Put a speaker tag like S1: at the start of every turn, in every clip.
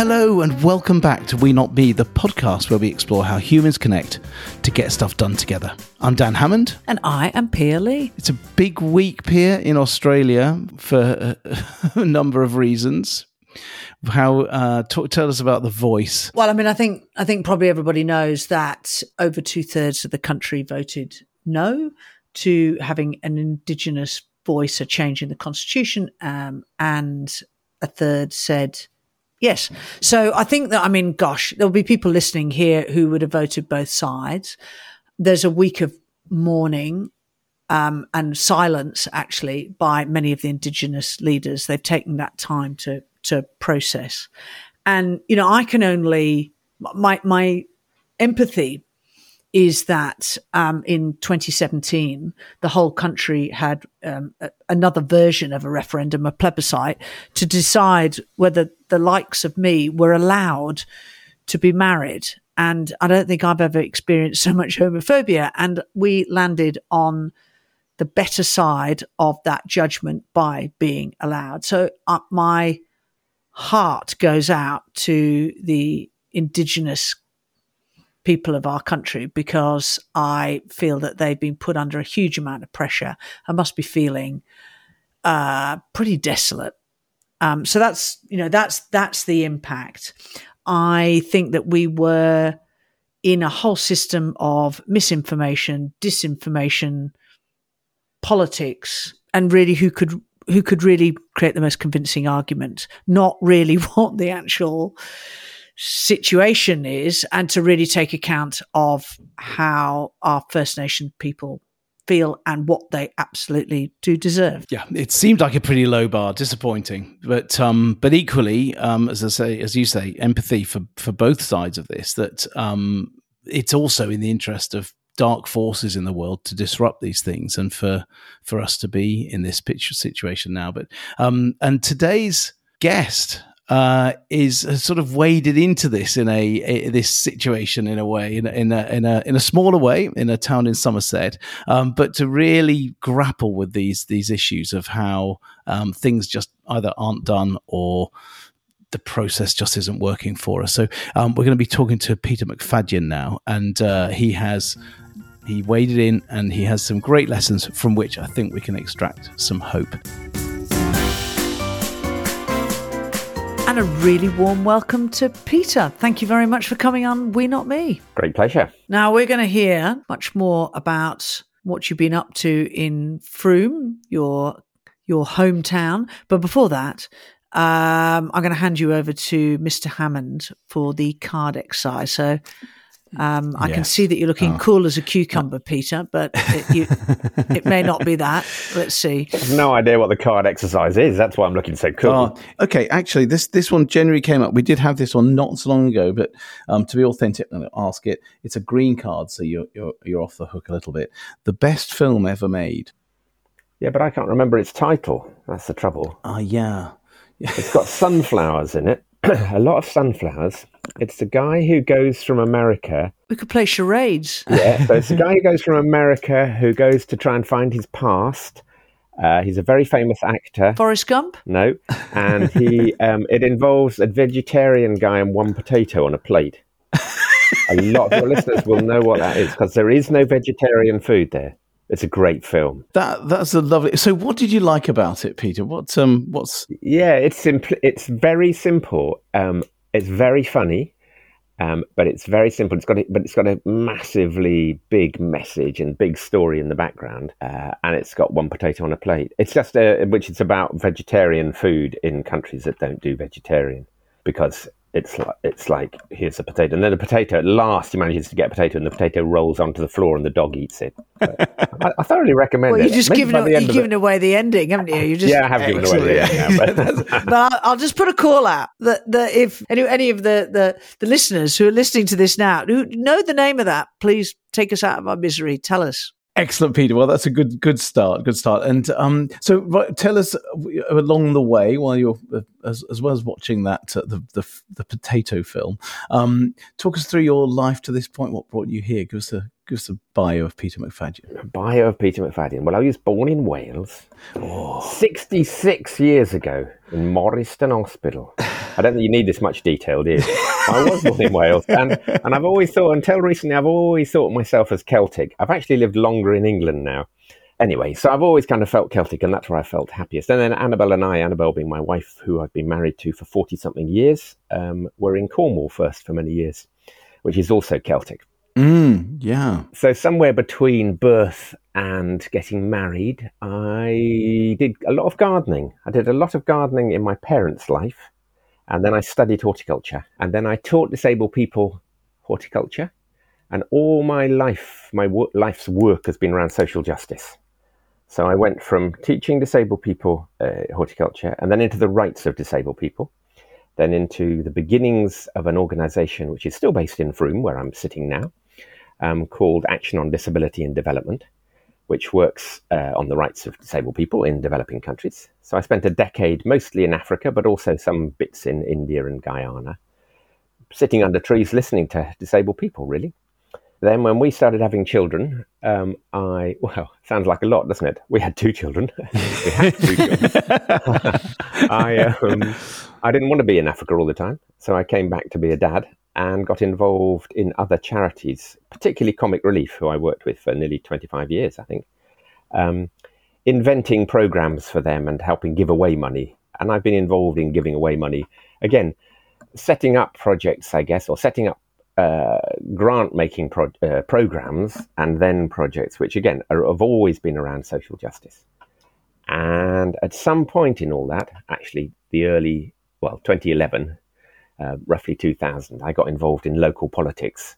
S1: Hello and welcome back to We Not Me, the podcast where we explore how humans connect to get stuff done together. I'm Dan Hammond.
S2: And I am Pia Lee.
S1: It's a big week, Pia, in Australia for a, number of reasons. How uh, talk, tell us about the voice?
S2: Well, I mean, I think I think probably everybody knows that over two thirds of the country voted no to having an Indigenous voice, a change in the constitution, um, and a third said yes. So I think that I mean, gosh, there'll be people listening here who would have voted both sides. There's a week of mourning um, and silence actually by many of the indigenous leaders. They've taken that time to to process. And, you know, I can only, my, my empathy is that um, in 2017, the whole country had um, a, another version of a referendum, a plebiscite, to decide whether the likes of me were allowed to be married. And I don't think I've ever experienced so much homophobia. And we landed on the better side of that judgment by being allowed. So uh, my heart goes out to the indigenous people of our country because I feel that they've been put under a huge amount of pressure and must be feeling uh, pretty desolate. Um, so that's you know that's that's the impact. I think that we were in a whole system of misinformation, disinformation, politics, and really who could who could really create the most convincing argument, not really what the actual situation is, and to really take account of how our First Nation people feel and what they absolutely do deserve.
S1: Yeah, it seemed like a pretty low bar, disappointing, but um, but equally, um, as I say, as you say, empathy for for both sides of this. That um, it's also in the interest of dark forces in the world to disrupt these things and for for us to be in this picture situation now but um and today's guest uh, is sort of waded into this in a, a this situation in a way, in a, in a, in a in a smaller way, in a town in Somerset, um, but to really grapple with these these issues of how um, things just either aren't done or the process just isn't working for us. So um, we're going to be talking to Peter Macfadyen now, and uh, he has he waded in and he has some great lessons from which I think we can extract some hope.
S2: And a really warm welcome to Peter. Thank you very much for coming on We Not Me.
S3: Great pleasure.
S2: Now we're going to hear much more about what you've been up to in Frome, your your hometown. But before that, um, I'm going to hand you over to Mr. Hammond for the card exercise. So um, I yes. can see that you're looking oh. cool as a cucumber, Peter, but it, you, it, may not be that. Let's see.
S3: I have no idea what the card exercise is. That's why I'm looking so cool. Oh,
S1: okay, actually, this this one generally came up. We did have this one not so long ago, but um, to be authentic and ask it, it's a green card, so you're, you're you're off the hook a little bit. The best film ever made.
S3: Yeah, but I can't remember its title. That's the trouble.
S1: Ah, uh, yeah.
S3: it's got sunflowers in it. a lot of sunflowers. It's the guy who goes from America.
S2: We could play charades.
S3: Yeah, so it's the guy who goes from America who goes to try and find his past. Uh, he's a very famous actor.
S2: Forrest Gump?
S3: No, and he um, it involves a vegetarian guy and one potato on a plate. a lot of your listeners will know what that is because there is no vegetarian food there. It's a great film.
S1: That that's a lovely. So, what did you like about it, Peter? What um, what's?
S3: Yeah, it's simple. It's very simple. Um, it's very funny, um, but it's very simple. It's got a, but it's got a massively big message and big story in the background, uh, and it's got one potato on a plate. It's just a, which it's about vegetarian food in countries that don't do vegetarian because it's like it's like here's a potato, and then the potato at last he manages to get a potato, and the potato rolls onto the floor, and the dog eats it. I, I, thoroughly recommend
S2: well,
S3: it.
S2: You're just giving, you're giving away the ending, haven't you? You just
S3: yeah, I have given away the ending.
S2: but, but I'll just put a call out that, that if any any of the, the the listeners who are listening to this now who know the name of that, please take us out of our misery. Tell us.
S1: Excellent, Peter. Well, that's a good good start. Good start. And um, so, right, tell us uh, along the way while you're uh, as, as well as watching that uh, the, the, the potato film. Um, talk us through your life to this point. What brought you here? Give us a give us a bio of Peter Macfadyen.
S3: A bio of Peter Macfadyen. Well, I was born in Wales, oh. sixty six years ago in Morriston Hospital. I don't think you need this much detail, do you? I was born in Wales, and, and I've always thought, until recently, I've always thought of myself as Celtic. I've actually lived longer in England now. Anyway, so I've always kind of felt Celtic, and that's where I felt happiest. And then Annabelle and I, Annabelle being my wife, who I've been married to for 40 something years, um, were in Cornwall first for many years, which is also Celtic.
S1: Mm, yeah.
S3: So somewhere between birth and getting married, I did a lot of gardening. I did a lot of gardening in my parents' life, and then I studied horticulture, and then I taught disabled people horticulture. And all my life, my wo- life's work has been around social justice. So I went from teaching disabled people uh, horticulture, and then into the rights of disabled people, then into the beginnings of an organisation which is still based in Frome, where I'm sitting now, um, called Action on Disability and Development, which works uh, on the rights of disabled people in developing countries. So I spent a decade mostly in Africa, but also some bits in India and Guyana, sitting under trees listening to disabled people, really. Then, when we started having children, um, I well, sounds like a lot, doesn't it? We had two children. we had two children. I um, I didn't want to be in Africa all the time, so I came back to be a dad and got involved in other charities, particularly Comic Relief, who I worked with for nearly 25 years, I think, um, inventing programs for them and helping give away money. And I've been involved in giving away money again, setting up projects, I guess, or setting up uh, grant making pro- uh, programs and then projects, which again are, have always been around social justice. And at some point in all that, actually, the early, well, 2011, uh, roughly 2000, I got involved in local politics.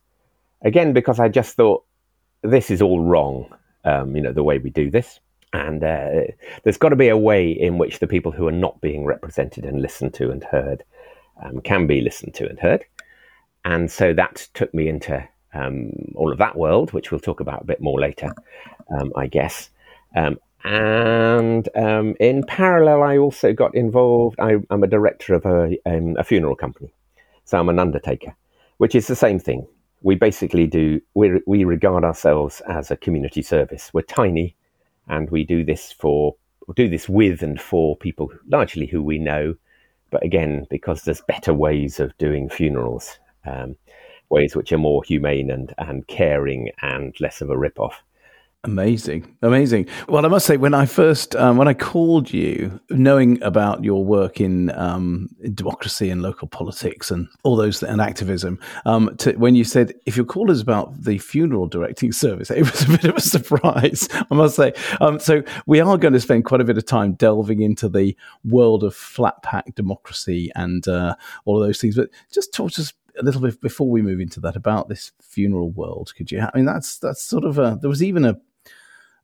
S3: Again, because I just thought this is all wrong, um, you know, the way we do this. And uh, there's got to be a way in which the people who are not being represented and listened to and heard um, can be listened to and heard. And so that took me into um, all of that world, which we'll talk about a bit more later, um, I guess. And um, in parallel, I also got involved. I, am a director of a, um, a, funeral company, so I'm an undertaker, which is the same thing. We basically do. We we regard ourselves as a community service. We're tiny, and we do this for do this with and for people largely who we know, but again because there's better ways of doing funerals, um, ways which are more humane and and caring and less of a rip off.
S1: Amazing, amazing. Well, I must say, when I first um, when I called you, knowing about your work in, um, in democracy and local politics and all those and activism, um, to, when you said if your call is about the funeral directing service, it was a bit of a surprise, I must say. Um, so we are going to spend quite a bit of time delving into the world of Flatpack Democracy and uh, all of those things. But just talk to us a little bit before we move into that about this funeral world. Could you? I mean, that's that's sort of a. There was even a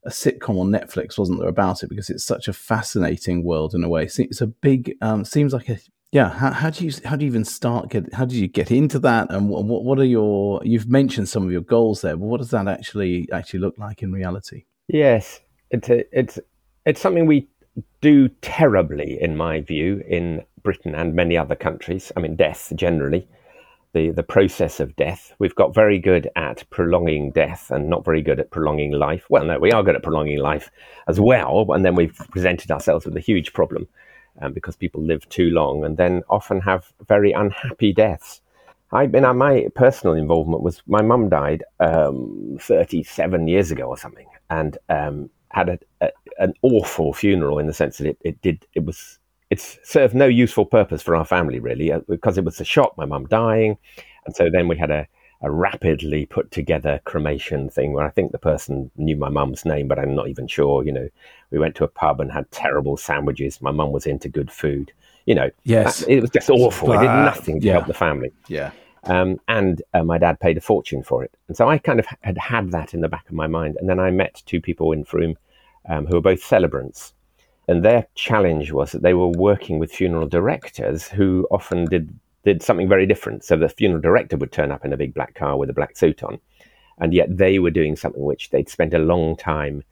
S1: a sitcom on Netflix, wasn't there, about it? Because it's such a fascinating world in a way. It's a big, um, seems like a yeah. How, how, do you how do you even start? Get how do you get into that? And what what are your? You've mentioned some of your goals there, but what does that actually actually look like in reality?
S3: Yes, it's a, it's it's something we do terribly, in my view, in Britain and many other countries. I mean, death generally the, the process of death. We've got very good at prolonging death and not very good at prolonging life. Well, no, we are good at prolonging life as well. And then we've presented ourselves with a huge problem um, because people live too long and then often have very unhappy deaths. I mean, my personal involvement was my mum died um, 37 years ago or something and um, had a, a, an awful funeral in the sense that it, it did, it was it's served no useful purpose for our family really uh, because it was a shock my mum dying. And so then we had a, a rapidly put together cremation thing where i think the person knew my mum's name but i'm not even sure you know. We went to a pub and had terrible sandwiches. My mum was into good food you know.
S1: Yes.
S3: That, it was just awful. It did nothing to yeah. help the family.
S1: Yeah.
S3: Um, and uh, my dad paid a fortune for it. And so i kind of had had that in the back of my mind. And then i met two people in Frome um, who were both celebrants and their challenge was that they were working with funeral directors who often did did something very different. So the funeral director would turn up in a big black car with a black suit on, and yet they were doing something which they'd spent a long time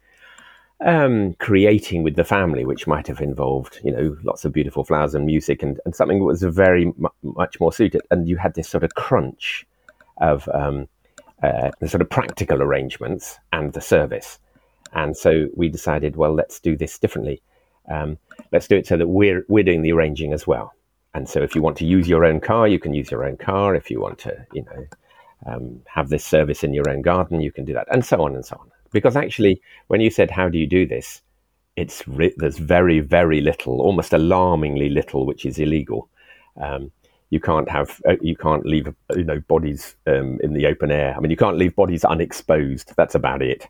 S3: um, creating with the family, which might have involved, you know, lots of beautiful flowers and music, and, and something that was very m- much more suited. And you had this sort of crunch of um, uh, the sort of practical arrangements and the service. And so we decided, well, let's do this differently um, let's do it so that we're we're doing the arranging as well. and so if you want to use your own car, you can use your own car. If you want to, you know, um, have this service in your own garden, you can do that, and so on and so on. Because actually, when you said, "How do you do this?" it's there's very very little, almost alarmingly little, which is illegal. Um, you can't have uh, you can't leave you know bodies um, in the open air. I mean, you can't leave bodies unexposed. That's about it.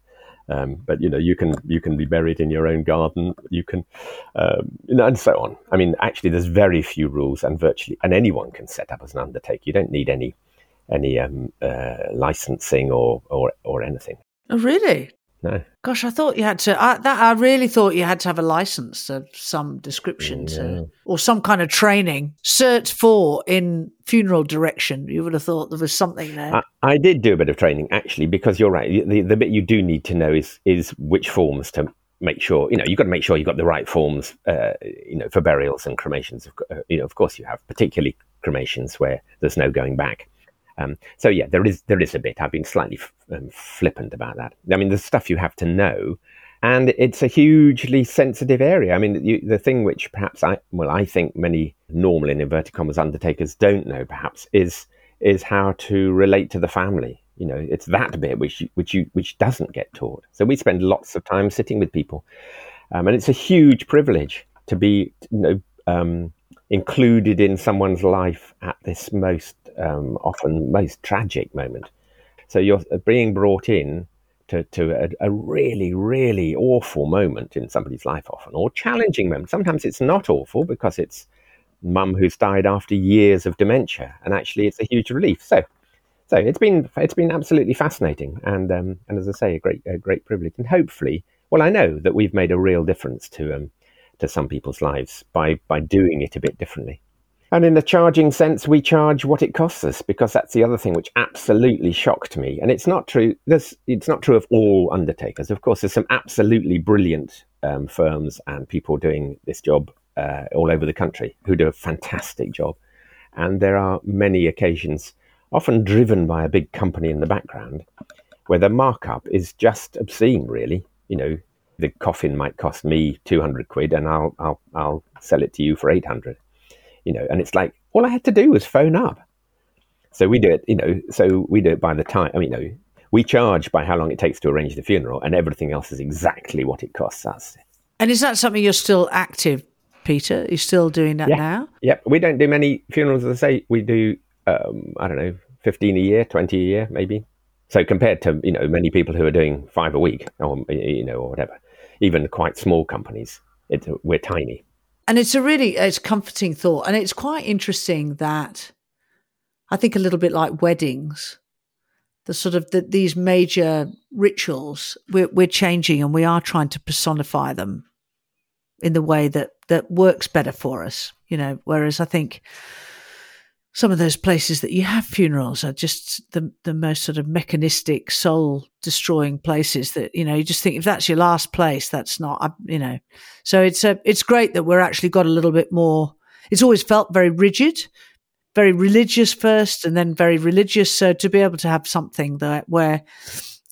S3: Um, but you know, you can you can be buried in your own garden. You can, um, you know, and so on. I mean, actually, there's very few rules, and virtually, and anyone can set up as an undertaker. You don't need any any um, uh, licensing or, or or anything.
S2: Oh, really?
S3: No.
S2: Gosh, I thought you had to. I, that I really thought you had to have a license of some description to, or some kind of training. Cert four in funeral direction. You would have thought there was something there.
S3: I, I did do a bit of training actually, because you're right. The, the bit you do need to know is is which forms to make sure. You know, you've got to make sure you've got the right forms. Uh, you know, for burials and cremations. Uh, you know, of course you have, particularly cremations where there's no going back. Um, so yeah, there is there is a bit. I've been slightly f- um, flippant about that. I mean, there's stuff you have to know, and it's a hugely sensitive area. I mean, you, the thing which perhaps I well, I think many normal in inverted commas undertakers don't know perhaps is is how to relate to the family. You know, it's that bit which which you which doesn't get taught. So we spend lots of time sitting with people, um, and it's a huge privilege to be you know um, included in someone's life at this most um, often most tragic moment. So you're being brought in to, to a, a, really, really awful moment in somebody's life, often, or challenging moment. Sometimes it's not awful because it's mum who's died after years of dementia, and actually it's a huge relief. So, so it's been it's been absolutely fascinating, and um, and as I say, a great a great privilege, and hopefully, well, I know that we've made a real difference to um, to some people's lives by by doing it a bit differently. And in the charging sense, we charge what it costs us because that's the other thing which absolutely shocked me. And it's not true. There's, it's not true of all undertakers. Of course, there's some absolutely brilliant um, firms and people doing this job uh, all over the country who do a fantastic job. And there are many occasions, often driven by a big company in the background, where the markup is just obscene. Really, you know, the coffin might cost me two hundred quid, and I'll I'll I'll sell it to you for eight hundred you know, and it's like all I had to do was phone up. So we do it, you know, so we do it by the time, I mean, you know, we charge by how long it takes to arrange the funeral, and everything else is exactly what it costs us.
S2: And is that something you're still active, Peter? You're still doing that
S3: yeah.
S2: now?
S3: Yeah, we don't do many funerals, as I say. We do, um, I don't know, 15 a year, 20 a year, maybe. So compared to, you know, many people who are doing five a week or, you know, or whatever, even quite small companies, it's, we're tiny.
S2: And it's a really it's comforting thought. And it's quite interesting that i think a little bit like weddings the sort of the, these major rituals we're, we're changing and we are trying to personify them in the way that that works better for us you know? Whereas i think some of those places that you have funerals are just the the most sort of mechanistic, soul destroying places that you know you just think if that's your last place, that's not you know. So it's a it's great that we're actually got a little bit more. It's always felt very rigid, very religious first, and then very religious. So to be able to have something that where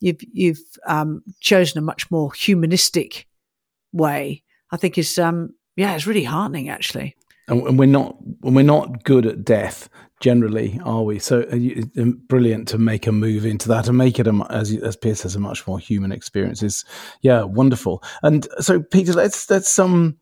S2: you've you've um, chosen a much more humanistic way, I think is um yeah, it's really heartening actually
S1: and we're not we're not good at death generally, are we? So uh, um, brilliant to make a move into that and make it a, as as Pierce says a much more human experience is yeah wonderful. And so Peter, let's let's um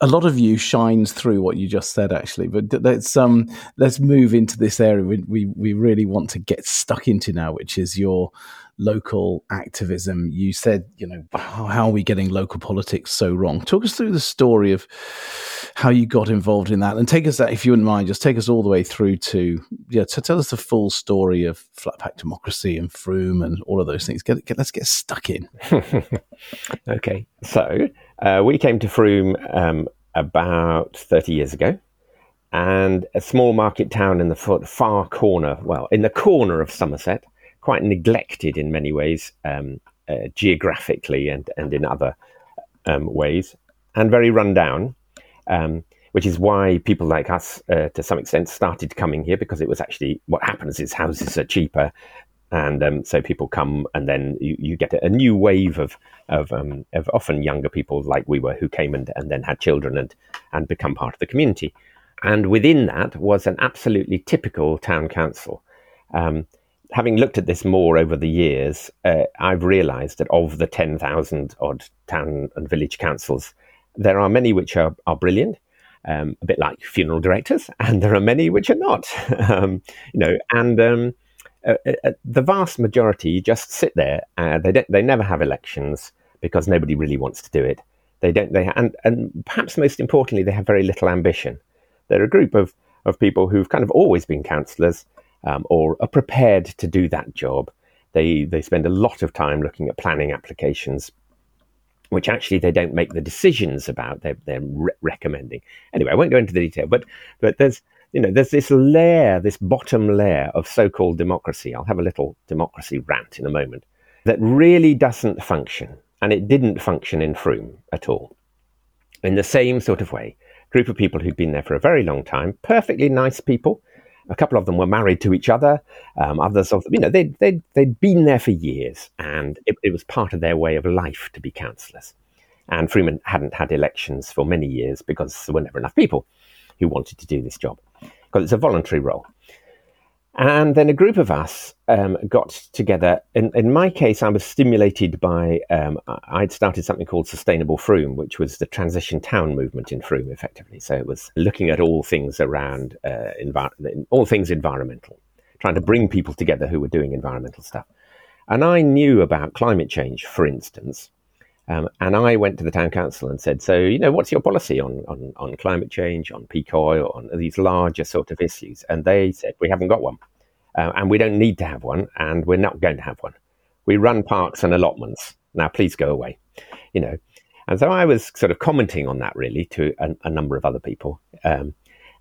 S1: a lot of you shines through what you just said actually, but let's um let's move into this area we we, we really want to get stuck into now, which is your local activism. You said, you know, how are we getting local politics so wrong? Talk us through the story of how you got involved in that, and take us, that, if you wouldn't mind, just take us all the way through to yeah, to tell us the full story of Flatpack Democracy and Frome and all of those things. Get, get let's get stuck in.
S3: okay, so uh, we came to Frome um, about thirty years ago and a small market town in the far corner, well, in the corner of Somerset, quite neglected in many ways, um, uh, geographically and, and in other um, ways, and very run down. Um, which is why people like us, uh, to some extent, started coming here because it was actually what happens is houses are cheaper, and um, so people come, and then you, you get a new wave of of, um, of often younger people like we were who came and, and then had children and and become part of the community. And within that was an absolutely typical town council. Um, having looked at this more over the years, uh, I've realised that of the 10,000 odd town and village councils, there are many which are, are brilliant, um, a bit like funeral directors, and there are many which are not. um, you know, and um, uh, uh, uh, the vast majority just sit there. Uh, they don't, they never have elections because nobody really wants to do it. They don't. They and and perhaps most importantly, they have very little ambition. They're a group of of people who've kind of always been councillors um, or are prepared to do that job. They they spend a lot of time looking at planning applications, which actually they don't make the decisions about. They're they're re- recommending. Anyway, I won't go into the detail, but but there's you know there's this layer, this bottom layer of so-called democracy. I'll have a little democracy rant in a moment that really doesn't function, and it didn't function in Frome at all. In the same sort of way, group of people who'd been there for a very long time, perfectly nice people a couple of them were married to each other. Um, others of them, you know, they'd, they'd, they'd been there for years and it, it was part of their way of life to be councillors. And Frome hadn't had elections for many years because there were never enough people who wanted to do this job because it's a voluntary role. And then a group of us um, got together. In, in, my case, I was stimulated by, um, I'd started something called Sustainable Frome, which was the transition town movement in Frome, effectively. So it was looking at all things around, uh, all things environmental, trying to bring people together who were doing environmental stuff. And I knew about climate change, for instance, um, and I went to the town council and said, "So, you know, what's your policy on on, on climate change, on peak oil, on these larger sort of issues?" And they said, "We haven't got one, uh, and we don't need to have one, and we're not going to have one. We run parks and allotments. Now, please go away." You know, and so I was sort of commenting on that really to a, a number of other people. Um,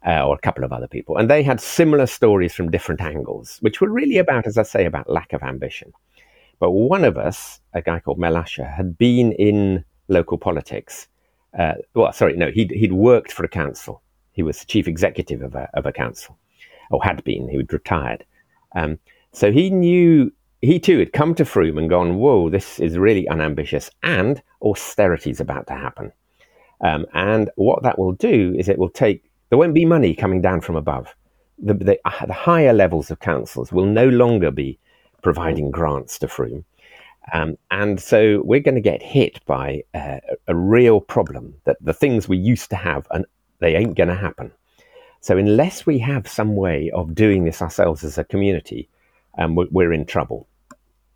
S3: uh, or a couple of other people, and they had similar stories from different angles, which were really about, as I say, about lack of ambition. But one of us, a guy called Mel Usher, had been in local politics. Uh, well, sorry, no, he'd, he'd worked for a council. He was the chief executive of a, of a council, or had been. He had retired. Um, so he knew, he too had come to Frome and gone, whoa, this is really unambitious, and austerity is about to happen. Um, and what that will do is it will take, there won't be money coming down from above. The, the, the higher levels of councils will no longer be providing grants to Frome. Um, and so we're going to get hit by uh, a real problem that the things we used to have, and they ain't going to happen. So unless we have some way of doing this ourselves as a community, um, we're in trouble.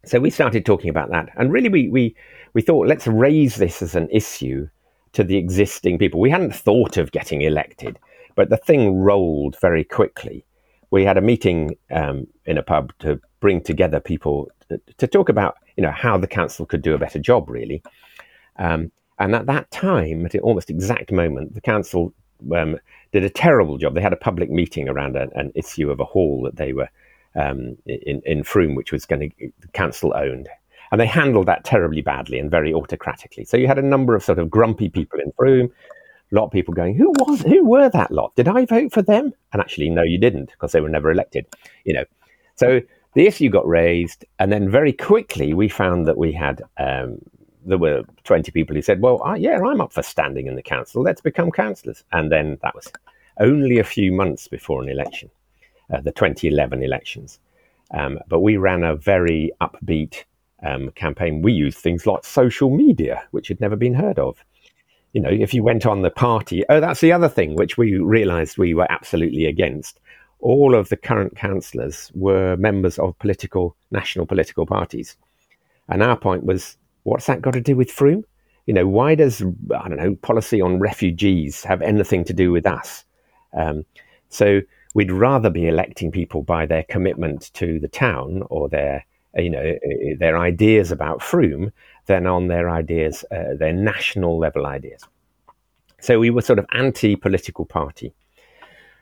S3: So we started talking about that, and really we we we thought let's raise this as an issue to the existing people. We hadn't thought of getting elected, but the thing rolled very quickly. We had a meeting um, in a pub to bring together people to, talk about, you know, how the council could do a better job, really. Um, and at that time, at the almost exact moment, the council um, did a terrible job. They had a public meeting around a, an issue of a hall that they were um, in, in Frome, which was going to council owned. And they handled that terribly badly and very autocratically. So you had a number of sort of grumpy people in Frome, a lot of people going, "Who was? Who were that lot? Did I vote for them?" And actually, no, you didn't, because they were never elected. You know, so the issue got raised, and then very quickly we found that we had um, there were 20 people who said, Well, yeah, I'm up for standing in the council. Let's become councillors. And then that was only a few months before an election, uh, the 2011 elections. Um, but we ran a very upbeat um, campaign. We used things like social media, which had never been heard of. You know, if you went on the party, oh, that's the other thing which we realised we were absolutely against all of the current councillors were members of political, national political parties. And our point was, what's that got to do with Frome? You know, why does, I don't know, policy on refugees have anything to do with us? Um, so we'd rather be electing people by their commitment to the town or their, you know, their ideas about Frome than on their ideas, uh, their national level ideas. So we were sort of anti-political party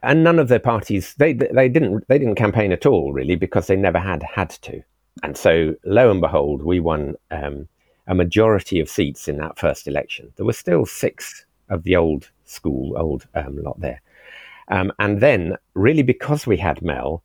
S3: and none of their parties they they didn't they didn't campaign at all really because they never had had to. And so lo and behold, we won um, a majority of seats in that first election. There were still six of the old school, old um, lot there. Um, and then, really, because we had Mel,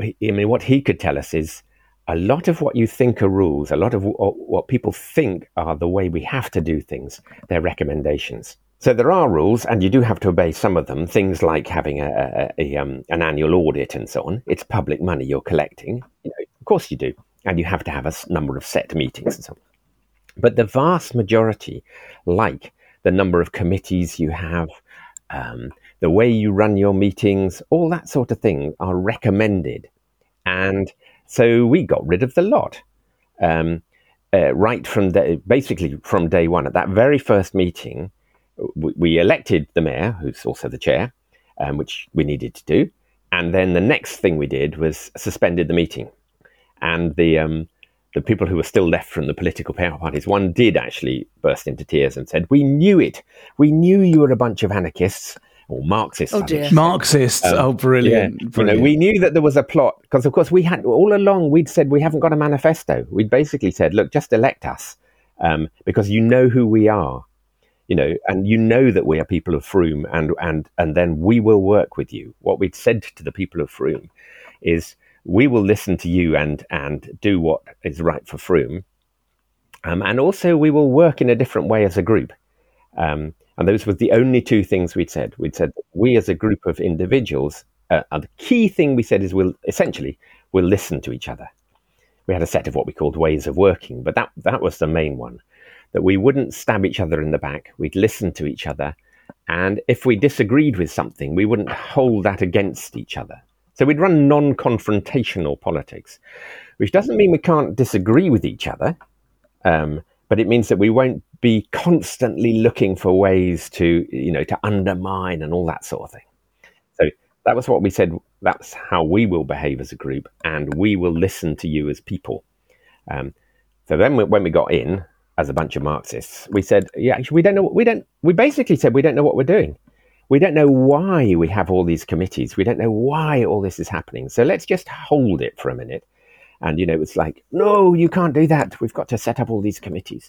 S3: I mean, what he could tell us is a lot of what you think are rules, a lot of what people think are the way we have to do things, they're recommendations. So there are rules, and you do have to obey some of them. Things like having a, a, a um, an annual audit and so on. It's public money you're collecting. You know, of course you do, and you have to have a number of set meetings and so on. But the vast majority, like the number of committees you have, um, the way you run your meetings, all that sort of thing, are recommended. And so we got rid of the lot. Um, uh, right from the, basically from day one, at that very first meeting, we, we elected the mayor, who's also the chair, um, which we needed to do. And then the next thing we did was suspended the meeting. And the um, the people who were still left from the political power parties, one did actually burst into tears and said, "We knew it. We knew you were a bunch of anarchists." Or Marxists.
S2: Oh dear.
S1: Marxists. Um, oh, brilliant.
S3: Yeah.
S1: brilliant.
S3: You know, we knew that there was a plot because, of course, we had all along. We'd said we haven't got a manifesto. We'd basically said, "Look, just elect us um, because you know who we are." You know, and you know that we are people of Frome, and and and then we will work with you. What we'd said to the people of Frome is, we will listen to you and and do what is right for Frome, um, and also we will work in a different way as a group. Um, and those were the only two things we'd said. We'd said we as a group of individuals, uh, and the key thing we said is we'll essentially we'll listen to each other. We had a set of what we called ways of working, but that that was the main one that we wouldn't stab each other in the back. We'd listen to each other. And if we disagreed with something, we wouldn't hold that against each other. So we'd run non confrontational politics, which doesn't mean we can't disagree with each other, um, but it means that we won't be constantly looking for ways to, you know, to undermine and all that sort of thing. So that was what we said. That's how we will behave as a group, and we will listen to you as people. Um, so then, when we got in, as a bunch of Marxists, we said, yeah, actually, we don't know. What, We don't. We basically said we don't know what we're doing. We don't know why we have all these committees. We don't know why all this is happening. So let's just hold it for a minute. And you know, it's like, no, you can't do that. We've got to set up all these committees.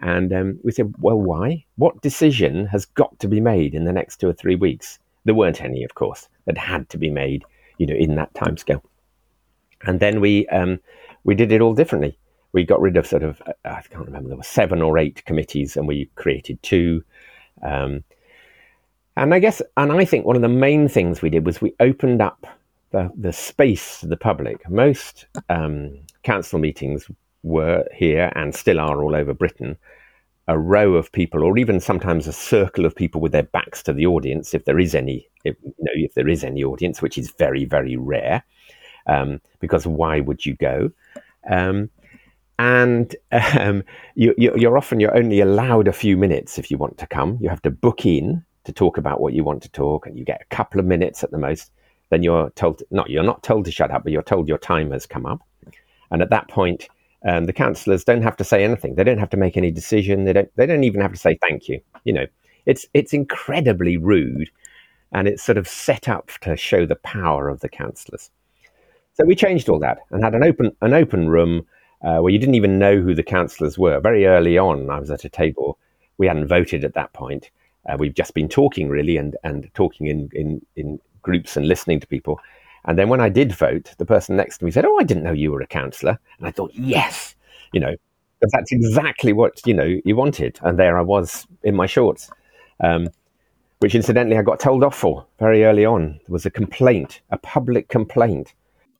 S3: And um, we said, well, why? What decision has got to be made in the next two or three weeks? There weren't any, of course, that had to be made, you know, in that timescale. And then we um, we did it all differently we got rid of sort of I can't remember there were seven or eight committees, and we created two. Um, and I guess, and I think one of the main things we did was we opened up the the space to the public. Most um, council meetings were here and still are all over Britain. A row of people, or even sometimes a circle of people with their backs to the audience, if there is any, if, you know, if there is any audience, which is very, very rare, um, because why would you go? Um, and um, you, you're often you're only allowed a few minutes if you want to come. You have to book in to talk about what you want to talk, and you get a couple of minutes at the most. Then you're told not you're not told to shut up, but you're told your time has come up. And at that point, um, the councillors don't have to say anything. They don't have to make any decision. They don't. They don't even have to say thank you. You know, it's it's incredibly rude, and it's sort of set up to show the power of the councillors. So we changed all that and had an open an open room uh, where you didn't even know who the councillors were. Very early on, I was at a table. We hadn't voted at that point. Uh, we've just been talking really and, and talking in, in, in groups and listening to people. And then when I did vote, the person next to me said, Oh, I didn't know you were a councillor. And I thought, Yes, you know, that's exactly what, you know, you wanted. And there I was in my shorts, um, which incidentally I got told off for very early on. There was a complaint, a public complaint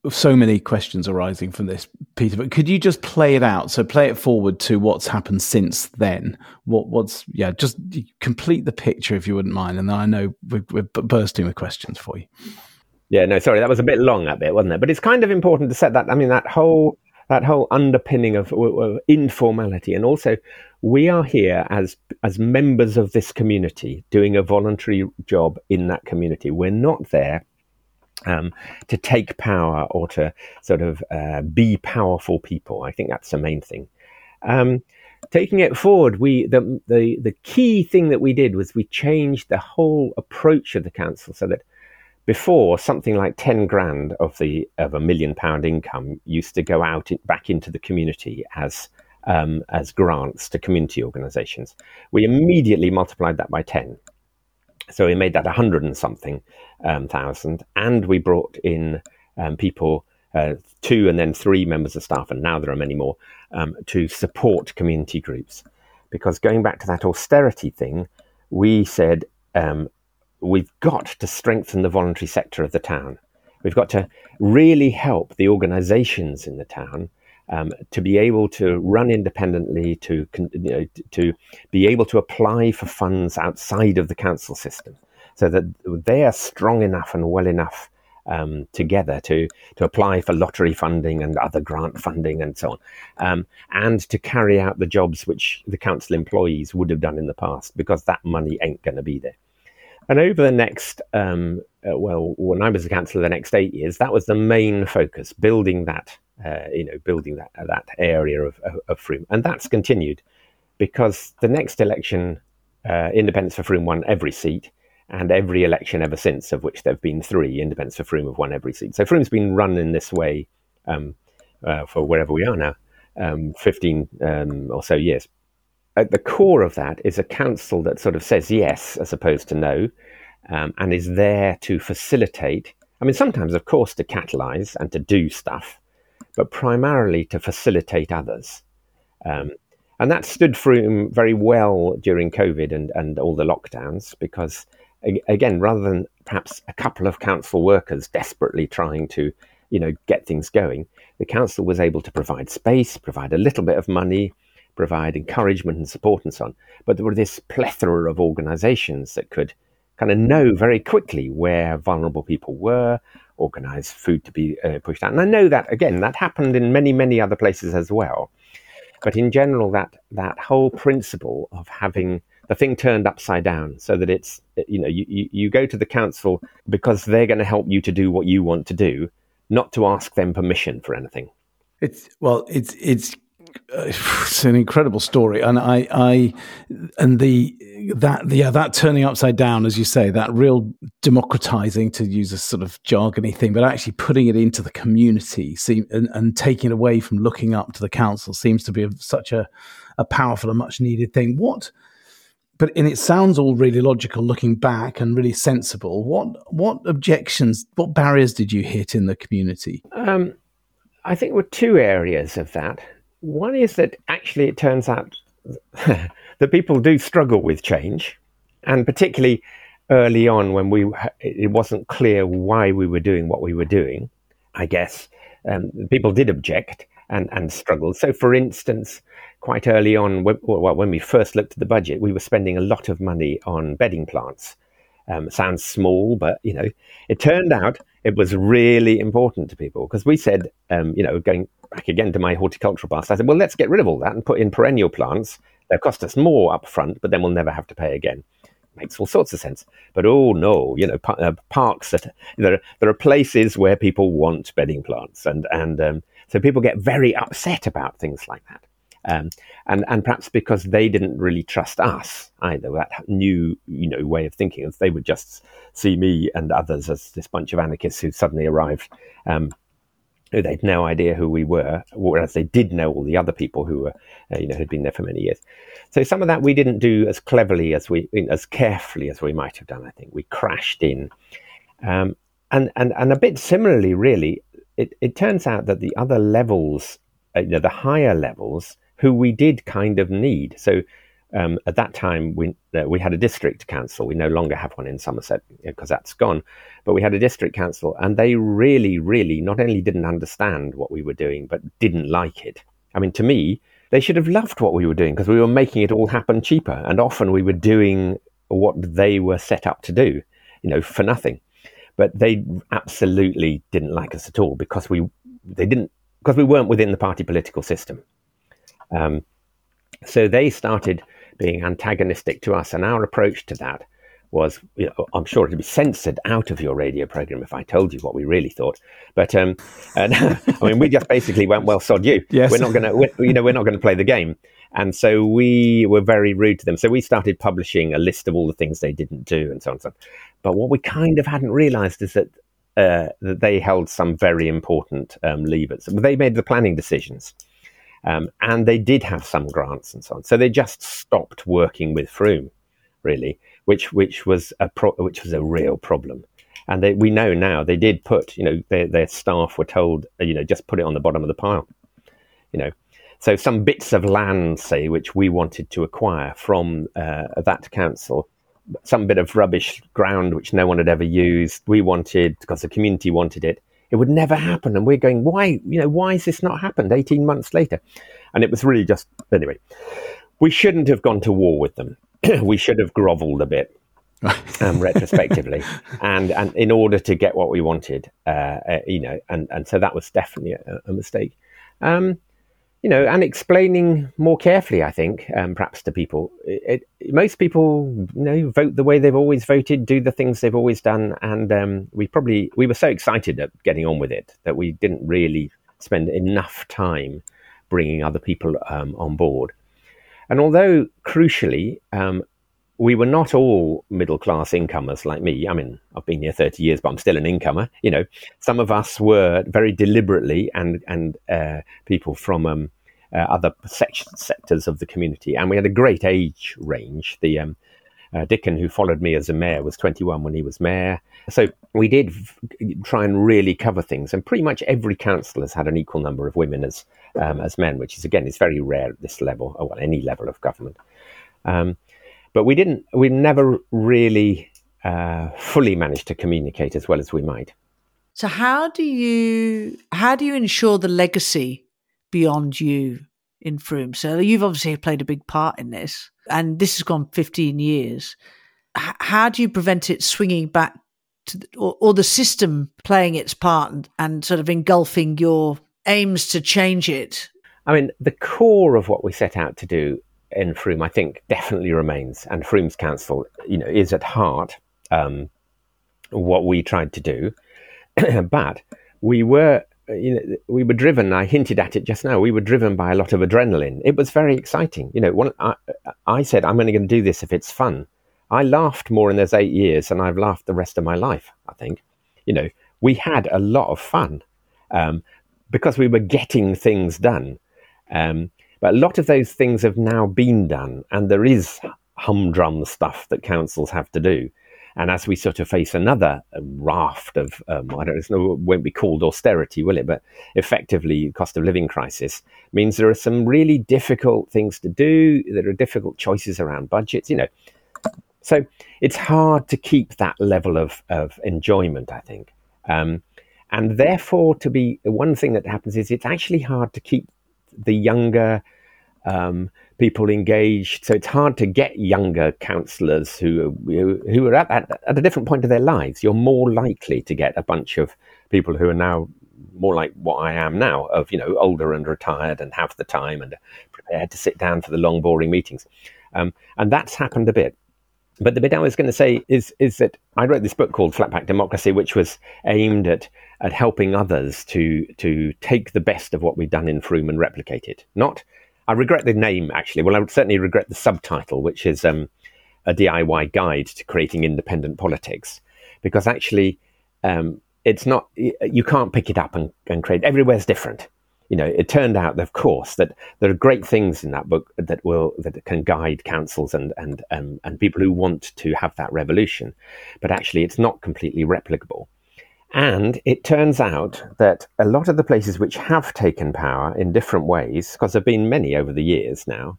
S1: so many questions arising from this, Peter. But could you just play it out? So play it forward to what's happened since then. What what's yeah? Just complete the picture if you wouldn't mind, and then I know we're, we're bursting with questions for you.
S3: Yeah, no, sorry, that was a bit long, that bit, wasn't it? But it's kind of important to set that. I mean, that whole that whole underpinning of, of informality, and also we are here as as members of this community doing a voluntary job in that community. We're not there um, to take power or to sort of uh, be powerful people. I think that's the main thing. Um, taking it forward, we the, the the key thing that we did was we changed the whole approach of the council so that before something like 10 grand of the of a million pound income used to go out in, back into the community as um, as grants to community organizations we immediately multiplied that by 10 so we made that a hundred and something um, thousand, and we brought in um, people, uh, two and then three members of staff, and now there are many more um, to support community groups. Because going back to that austerity thing, we said um, we've got to strengthen the voluntary sector of the town. We've got to really help the organisations in the town um, to be able to run independently, to you know, to be able to apply for funds outside of the council system, so that they are strong enough and well enough um, together to to apply for lottery funding and other grant funding and so on, um, and to carry out the jobs which the council employees would have done in the past, because that money ain't going to be there. And over the next, um, uh, well, when I was a councillor, the next eight years, that was the main focus: building that, uh, you know, building that that area of, of, Frome, and that's continued because the next election, uh, Independence for Frome won every seat, and every election ever since, of which there have been three, Independence for Frome have won every seat. So Frome's been run in this way um, uh, for wherever we are now, um, 15 um, or so years at the core of that is a council that sort of says yes as opposed to no, um, and is there to facilitate. I mean, sometimes, of course, to catalyze and to do stuff, but primarily to facilitate others. Um, and that stood Frome very well during COVID and, and all the lockdowns because, again, rather than perhaps a couple of council workers desperately trying to, you know, get things going, the council was able to provide space, provide a little bit of money, provide encouragement and support and so on. But there were this plethora of organizations that could kind of know very quickly where vulnerable people were, organize food to be uh, pushed out. And I know that, again, that happened in many, many other places as well. But in general, that, that whole principle of having the thing turned upside down so that it's, you know, you, you, you go to the council because they're going to help you to do what you want to do, not to ask them permission for anything.
S1: It's well, it's it's it's an incredible story, and I, I, and the that yeah that turning upside down, as you say, that real democratizing to use a sort of jargony thing, but actually putting it into the community, seem, and, and taking it away from looking up to the council seems to be a, such a, a powerful and much needed thing. What? But and it sounds all really logical looking back and really sensible. What what objections, what barriers did you hit in the community? Um,
S3: I think there were two areas of that. One is that actually it turns out that people do struggle with change, and particularly early on when we it wasn't clear why we were doing what we were doing. I guess um, people did object and and struggle. So, for instance, quite early on, when, well, when we first looked at the budget, we were spending a lot of money on bedding plants. Um, sounds small, but you know, it turned out it was really important to people because we said, um, you know, going back again to my horticultural past, I said, well, let's get rid of all that and put in perennial plants. They'll cost us more up front, but then we'll never have to pay again. Makes all sorts of sense. But oh no, you know, pa- uh, parks that there, there are places where people want bedding plants, and and um, so people get very upset about things like that. Um, and and perhaps because they didn't really trust us either, that new you know way of thinking, they would just see me and others as this bunch of anarchists who suddenly arrived, um, they'd no idea who we were, whereas they did know all the other people who were uh, you know had been there for many years. So some of that we didn't do as cleverly as we as carefully as we might have done. I think we crashed in, um, and and and a bit similarly, really. It, it turns out that the other levels, uh, you know, the higher levels, who we did kind of need. So um, at that time, we uh, we had a district council. We no longer have one in Somerset because that's gone. But we had a district council, and they really, really not only didn't understand what we were doing, but didn't like it. I mean, to me, they should have loved what we were doing because we were making it all happen cheaper, and often we were doing what they were set up to do, you know, for nothing. But they absolutely didn't like us at all because we they didn't because we weren't within the party political system. Um, so they started being antagonistic to us, and our approach to that was, you know, I'm sure it'd be censored out of your radio program if I told you what we really thought. But um, and, I mean, we just basically went, well, sod you. Yes. We're not going to, you know, we're not going to play the game. And so we were very rude to them. So we started publishing a list of all the things they didn't do and so on and so on. But what we kind of hadn't realized is that uh, that they held some very important um, levers. They made the planning decisions. Um, and they did have some grants and so on. So they just stopped working with Frome, really, which which was a pro- which was a real problem. And they, we know now they did put, you know, their, their staff were told, uh, you know, just put it on the bottom of the pile, you know. So some bits of land, say, which we wanted to acquire from uh, that council, some bit of rubbish ground which no one had ever used. We wanted because the community wanted it. It would never happen, and we're going, why? You know, why has this not happened? Eighteen months later, and it was really just anyway. We shouldn't have gone to war with them. we should have grovelled a bit. um, retrospectively, and and in order to get what we wanted, uh, uh, you know, and and so that was definitely a, a mistake. Um, you know, and explaining more carefully, I think, um, perhaps to people. It, it, most people, you know, vote the way they've always voted, do the things they've always done, and um, we probably we were so excited at getting on with it that we didn't really spend enough time bringing other people um, on board. And although crucially, um, we were not all middle class incomers like me. I mean, I've been here 30 years, but I'm still an incomer. You know, some of us were very deliberately and, and uh, people from um, uh, other sectors of the community. And we had a great age range. The um, uh, Dickon, who followed me as a mayor, was 21 when he was mayor. So we did try and really cover things. And pretty much every council has had an equal number of women as, um, as men, which is, again, is very rare at this level, or well, any level of government. Um, but we didn't. We never really uh, fully managed to communicate as well as we might.
S2: So how do you how do you ensure the legacy beyond you in Frome? So you've obviously played a big part in this, and this has gone 15 years. H- how do you prevent it swinging back to the, or, or, the system playing its part and, and sort of engulfing your aims to change it?
S3: I mean, the core of what we set out to do in Frome, I think, definitely remains. And Frome's council, you know, is at heart um, what we tried to do. but we were, you know, we were driven. I hinted at it just now. We were driven by a lot of adrenaline. It was very exciting. You know, one, I, I said, I'm only going to do this if it's fun. I laughed more in those eight years than I've laughed the rest of my life. I think, you know, we had a lot of fun um, because we were getting things done. Um, but a lot of those things have now been done, and there is humdrum stuff that councils have to do. And as we sort of face another raft of, um, I don't know, it won't be called austerity, will it? But effectively, cost of living crisis means there are some really difficult things to do. There are difficult choices around budgets, you know. So it's hard to keep that level of, of enjoyment, I think. Um, and therefore, to be one thing that happens is it's actually hard to keep the younger um, people engaged. So it's hard to get younger counsellors who, who, are at, at, at a different point of their lives. You're more likely to get a bunch of people who are now more like what I am now, of you know older and retired and have the time and prepared to sit down for the long, boring meetings. Um, and that's happened a bit. But the bit I was going to say is is that I wrote this book called Flatpack Democracy, which was aimed at at helping others to to take the best of what we've done in Frome and replicate it. Not, I regret the name actually. Well, I would certainly regret the subtitle, which is um, a DIY guide to creating independent politics, because actually, um, it's not you can't pick it up and, and create. Everywhere's different you know, it turned out, of course, that there are great things in that book that will that can guide councils and and um, and people who want to have that revolution, but actually, it's not completely replicable. And it turns out that a lot of the places which have taken power in different ways, because there have been many over the years now,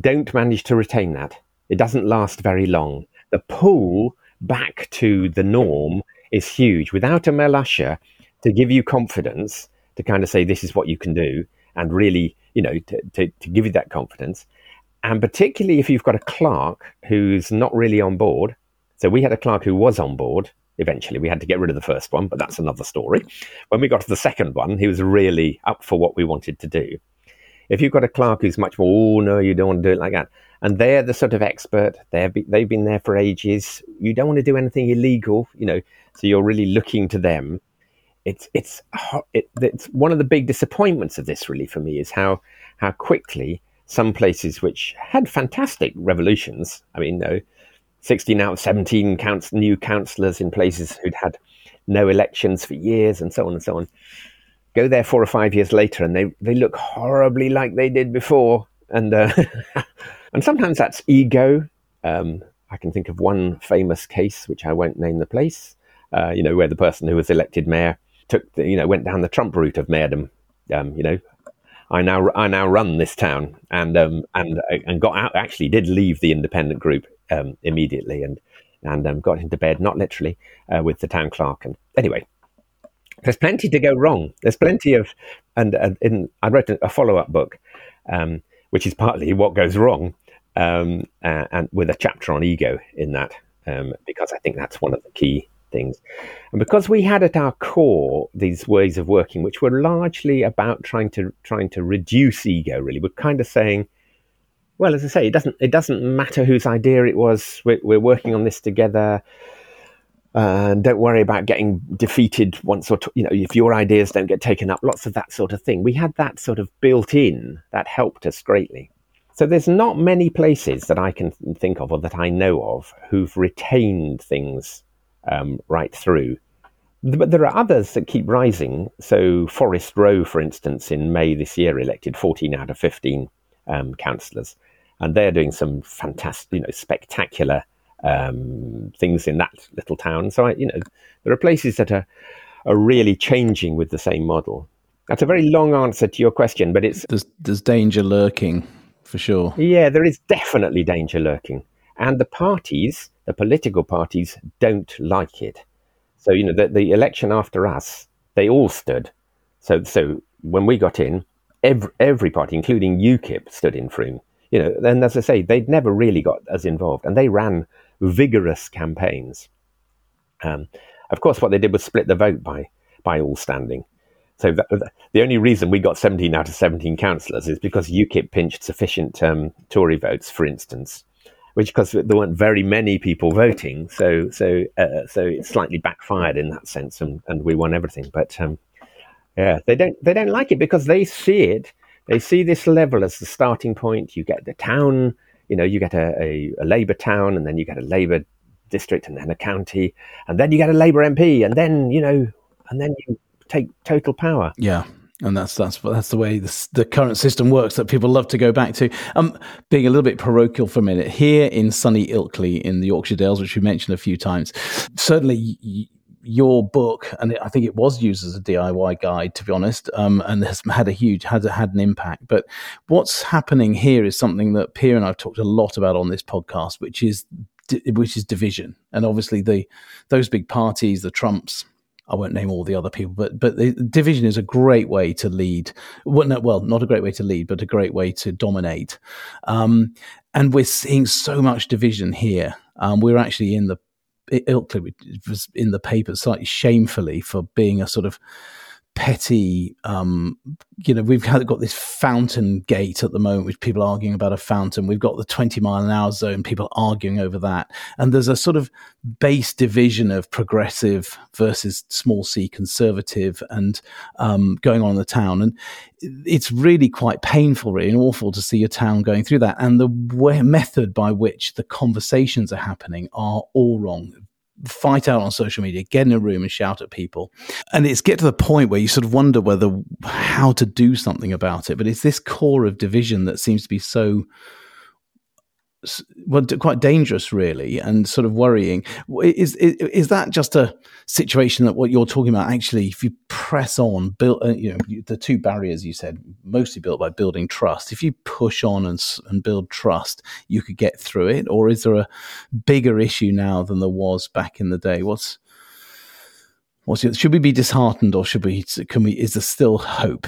S3: don't manage to retain that. It doesn't last very long. The pull back to the norm is huge. Without a Mel to give you confidence, to kind of say this is what you can do and really, you know, to, to, to give you that confidence. And particularly if you've got a clerk who's not really on board. So we had a clerk who was on board. Eventually, we had to get rid of the first one, but that's another story. When we got to the second one, he was really up for what we wanted to do. If you've got a clerk who's much more, oh no, you don't want to do it like that, and they're the sort of expert, they've be, they've been there for ages. You don't want to do anything illegal, you know. So you're really looking to them it's it's it, it's one of the big disappointments of this really for me is how how quickly some places which had fantastic revolutions. I mean, no, sixteen out of seventeen counts new councillors in places who'd had no elections for years and so on and so on. Go there four or five years later, and they they look horribly like they did before, and uh, and sometimes that's ego. Um, I can think of one famous case, which I won't name the place. Uh, you know, where the person who was elected mayor took the, you know went down the Trump route of mayordom. Um, you know, I now I now run this town and um, and and got out. Actually, did leave the independent group um, immediately and and um, got into bed, not literally, uh, with the town clerk. And anyway, there's plenty to go wrong. There's plenty of, and, and in, I wrote a, follow up book, um, which is partly what goes wrong, um, uh, and with a chapter on ego in that, because I think that's one of the key things. And because we had at our core these ways of working, which were largely about trying to trying to reduce ego, really, we're kind of saying, well, as I say, it doesn't it doesn't matter whose idea it was. We're, we're working on this together. Uh, don't worry about getting defeated once or tw- you know if your ideas don't get taken up. Lots of that sort of thing. We had that sort of built in that helped us greatly. So there's not many places that I can think of or that I know of who've retained things um, right through. But there are others that keep rising. So Forest Row, for instance, in May this year elected 14 out of 15 um, councillors and they're doing some fantastic, you know, spectacular um, things in that little town. So, I, you know, there are places that are are really changing with the same model. That's a very long answer to your question, but it's
S1: there's there's danger lurking for sure.
S3: Yeah, there is definitely danger lurking, and the parties, the political parties, don't like it. So you know, the, the election after us, they all stood. So so when we got in, every, every party, including UKIP, stood in Frome you know, and as I say, they'd never really got as involved, and they ran vigorous campaigns. Um, of course, what they did was split the vote by by all standing. So that, the only reason we got 17 out of 17 councillors is because UKIP pinched sufficient um, Tory votes, for instance, which because there weren't very many people voting, so so uh, so it slightly backfired in that sense, and, and we won everything. But um, yeah, they don't they don't like it because they see it they see this level as the starting point. You get the town, you know, you get a, a, a Labour town, and then you get a Labour district, and then a county, and then you get a Labour MP, and then you know, and then you take total power.
S1: Yeah. And that's that's that's the way this, the current system works that people love to go back to. Um, being a little bit parochial for a minute here in sunny Ilkley in the Yorkshire Dales, which we mentioned a few times. Certainly, your book, and I think it was used as a DIY guide, to be honest, um, and has had a huge had had an impact. But what's happening here is something that Pia and I've talked a lot about on this podcast, which is which is division, and obviously the those big parties, the Trumps. I won't name all the other people, but but the division is a great way to lead. Well, no, well, not a great way to lead, but a great way to dominate. Um, and we're seeing so much division here. Um, we're actually in the Ilkley was in the paper slightly shamefully for being a sort of petty um, you know we've got this fountain gate at the moment which people arguing about a fountain. We've got the 20 mile an hour zone people arguing over that. And there's a sort of base division of progressive versus small c conservative and um, going on in the town. And it's really quite painful really and awful to see a town going through that. And the way, method by which the conversations are happening are all wrong fight out on social media, get in a room and shout at people. And it's get to the point where you sort of wonder whether how to do something about it. But it's this core of division that seems to be so well, quite dangerous, really, and sort of worrying. Is, is, is that just a situation that what you're talking about? Actually, if you press on, build, uh, you know, the two barriers you said, mostly built by building trust. If you push on and and build trust, you could get through it. Or is there a bigger issue now than there was back in the day? What's what's your, should we be disheartened, or should we? Can we? Is there still hope?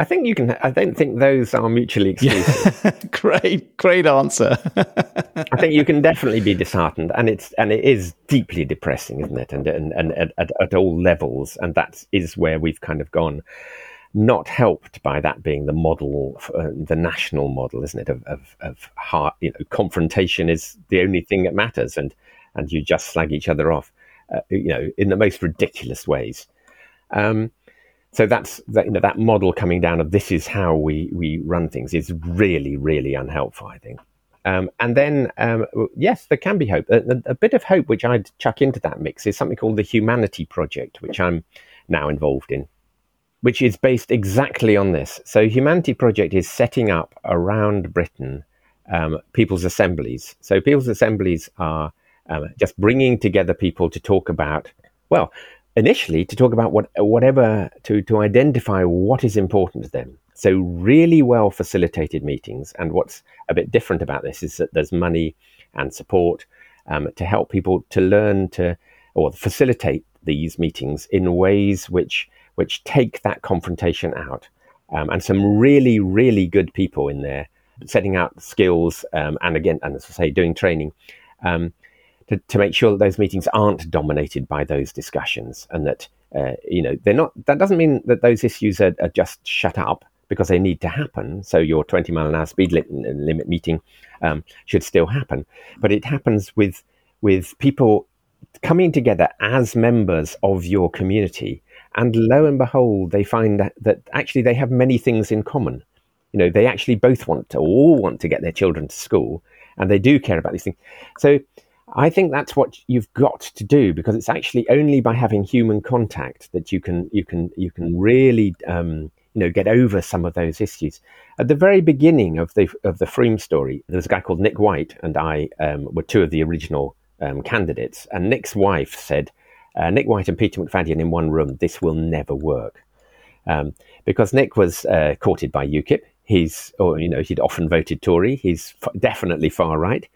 S3: I think you can. I don't think those are mutually exclusive.
S1: Yeah. great, great answer.
S3: I think you can definitely be disheartened, and it's and it is deeply depressing, isn't it? And and, and at, at all levels, and that is where we've kind of gone. Not helped by that being the model, uh, the national model, isn't it? Of of, of heart, you know, confrontation is the only thing that matters, and and you just slag each other off, uh, you know, in the most ridiculous ways. Um, so that's that, you know, that model coming down of this is how we, we run things is really, really unhelpful, I think. Um, and then, um, yes, there can be hope. A, a, bit of hope, which I'd chuck into that mix, is something called the Humanity Project, which I'm now involved in, which is based exactly on this. So, Humanity Project is setting up around Britain um, people's assemblies. So, people's assemblies are um, just bringing together people to talk about, well, initially to talk about what whatever to to identify what is important to them. So really well facilitated meetings. And what's a bit different about this is that there's money and support um, to help people to learn to or facilitate these meetings in ways which which take that confrontation out. Um, and some really, really good people in there setting out skills um, and again, and as I say, doing training um, to, to make sure that those meetings aren't dominated by those discussions and that uh, you know they're not. That doesn't mean that those issues are, are, just shut up because they need to happen. So your 20 mile an hour speed limit meeting um, should still happen, but it happens with with people coming together as members of your community. And lo and behold, they find that, that actually they have many things in common. You know, they actually both want to, all want to get their children to school, and they do care about these things. So I think that's what you've got to do because it's actually only by having human contact that you can you can you can really um, you know get over some of those issues. At the very beginning of the of the Frome story, there was a guy called Nick White, and I um, were two of the original um, candidates. And Nick's wife said, uh, Nick White and Peter Macfadyen in one room, this will never work. Um, because Nick was uh, courted by UKIP. He's, or, you know, he'd often voted Tory. He's f- definitely far right.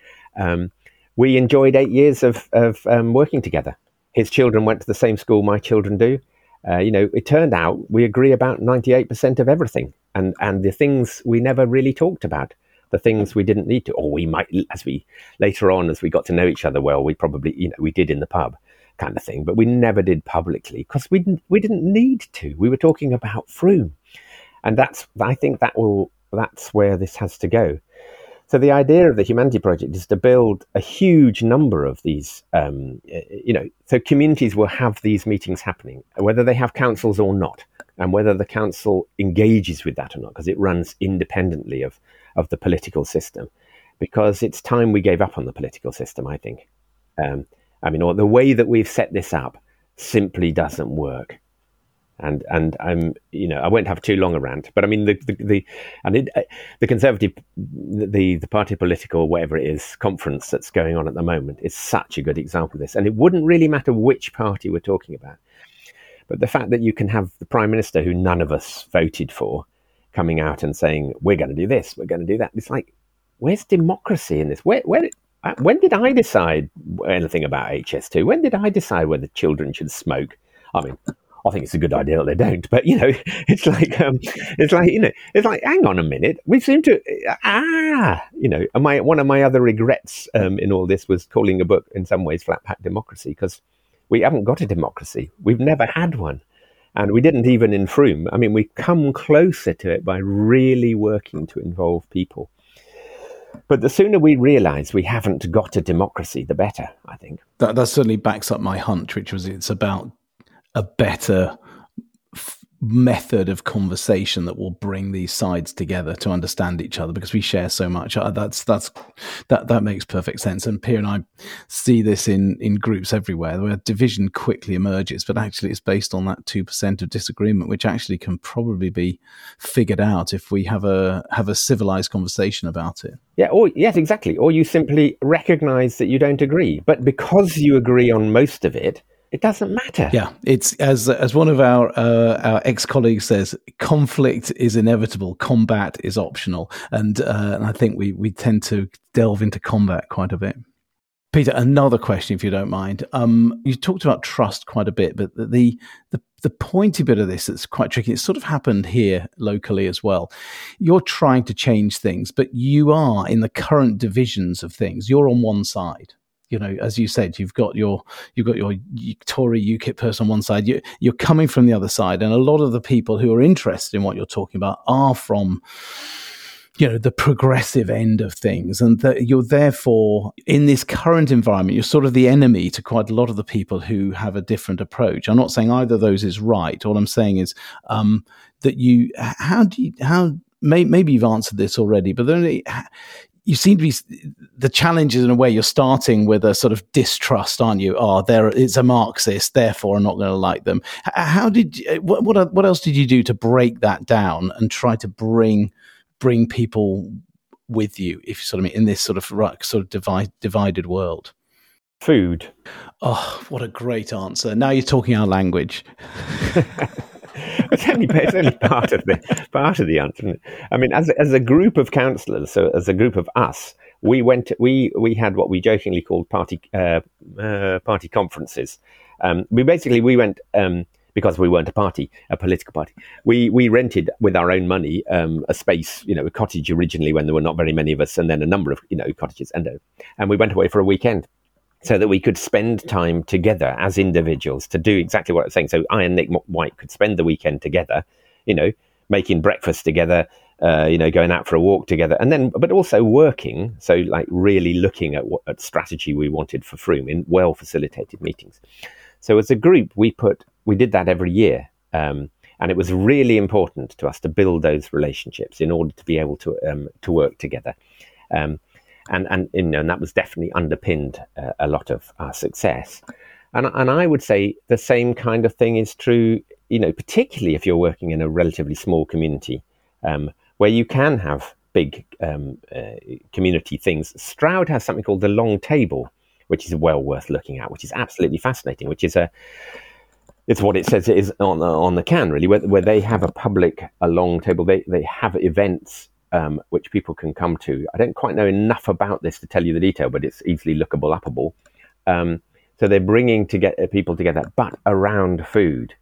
S3: We enjoyed eight years of, of um, working together. His children went to the same school my children do. Uh, you know, it turned out we agree about 98% of everything and, and the things we never really talked about the things we didn't need to, or we might, as we later on, as we got to know each other well, we probably, you know, we did in the pub kind of thing, but we never did publicly because we didn't, we didn't need to. We were talking about Frome. And that's, I think that will, that's where this has to go. So the idea of the Humanity Project is to build a huge number of these, um, you know, so communities will have these meetings happening, whether they have councils or not, and whether the council engages with that or not, because it runs independently of of the political system because it's time we gave up on the political system, I think. Um, I mean, or the way that we've set this up simply doesn't work. And and I'm you know I won't have too long a rant, but I mean the the, the and it, uh, the conservative the the party political whatever it is conference that's going on at the moment is such a good example of this. And it wouldn't really matter which party we're talking about, but the fact that you can have the prime minister who none of us voted for coming out and saying we're going to do this, we're going to do that. It's like, where's democracy in this? Where, where, uh, when did I decide anything about HS2? When did I decide whether children should smoke? I mean, I think it's a good idea that they don't, but you know, it's like, um, it's like, you know, it's like, hang on a minute, we seem to, ah, you know, and my, one of my other regrets um, in all this was calling a book in some ways Flatpack Democracy because we haven't got a democracy. We've never had one. And we didn't even in Frome. I mean, we come closer to it by really working to involve people. But the sooner we realize we haven't got a democracy, the better, I think.
S1: That, that certainly backs up my hunch, which was it's about a better method of conversation that will bring these sides together to understand each other because we share so much. Uh, that's that's that that makes perfect sense. And Pia and I see this in in groups everywhere where division quickly emerges, but actually it's based on that two percent of disagreement, which actually can probably be figured out if we have a have a civilized conversation about it.
S3: Yeah, or yes, exactly. Or you simply recognize that you don't agree, but because you agree on most of it it doesn't matter.
S1: Yeah, it's as as one of our uh, our ex colleagues says, conflict is inevitable, combat is optional, and uh, and I think we we tend to delve into combat quite a bit. Peter, another question, if you don't mind. Um, you talked about trust quite a bit, but the, the the pointy bit of this that's quite tricky. It's sort of happened here locally as well. You're trying to change things, but you are in the current divisions of things. You're on one side you know, as you said, you've got your you've got your Tory UKIP person on one side. You, you're coming from the other side, and a lot of the people who are interested in what you're talking about are from you know the progressive end of things and that you're therefore in this current environment you're sort of the enemy to quite a lot of the people who have a different approach i'm not saying either of those is right all i'm saying is um, that you how do you how may, maybe you've answered this already but then you seem to be the challenge is in a way you're starting with a sort of distrust, aren't you? Ah, oh, there it's a Marxist, therefore I'm not going to like them. How did eh, what what what else did you do to break that down and try to bring bring people with you, if you sort of mean, in this sort of sort of divide, divided world?
S3: Food.
S1: Oh, what a great answer! Now you're talking our language.
S3: it's only, it's only part of the part of the answer. I mean, as as a group of councillors, so as a group of us, we went. We we had what we jokingly called party uh, uh, party conferences. Um, we basically we went um, because we weren't a party, a political party. We we rented with our own money um, a space, you know, a cottage originally when there were not very many of us, and then a number of you know cottages, and uh, and we went away for a weekend so that we could spend time together as individuals to do exactly what I was saying. So I and Nick White could spend the weekend together, you know, making breakfast together, uh, you know, going out for a walk together, and then, but also working. So like really looking at what at strategy we wanted for Frome in well facilitated meetings. So as a group, we put we did that every year. Um, and it was really important to us to build those relationships in order to be able to um, to work together. Um, and and you know, and that was definitely underpinned uh, a lot of our success. And and I would say the same kind of thing is true. You know, particularly if you're working in a relatively small community um, where you can have big um, uh, community things. Stroud has something called the Long Table, which is well worth looking at, which is absolutely fascinating. Which is a it's what it says it is on the, on the can really, where, where they have a public a long table. They they have events um, which people can come to. I don't quite know enough about this to tell you the detail, but it's easily lookable, upable. Um, so they're bringing to get uh, people together, but around food,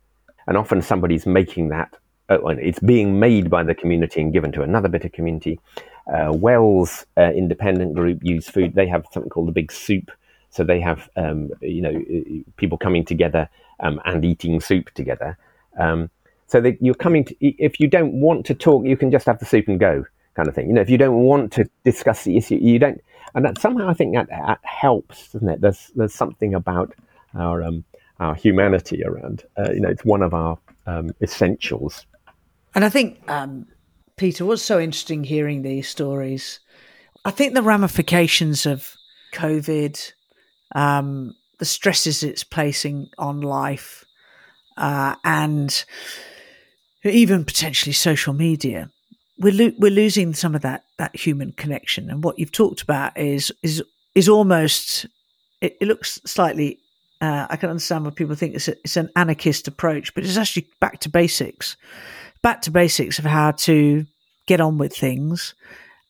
S3: and often somebody's making that. Uh, it's being made by the community and given to another bit of community. Uh, Wells uh, Independent Group use food. They have something called the Big Soup. So they have, um, you know, uh, people coming together um, and eating soup together. Um, so that you're coming to, if you don't want to talk, you can just have the soup and go kind of thing. You know, if you don't want to discuss the issue, you don't, and that somehow I think that, that helps, doesn't it? There's there's something about our um, our humanity around. Uh, you know, it's one of our um, essentials.
S2: And I think um, Peter was so interesting hearing these stories. I think the ramifications of COVID, um, the stresses it's placing on life, uh, and even potentially social media we're lo- we're losing some of that that human connection. And what you've talked about is is is almost it, it looks slightly. Uh, I can understand what people think it's a, it's an anarchist approach, but it's actually back to basics, back to basics of how to get on with things,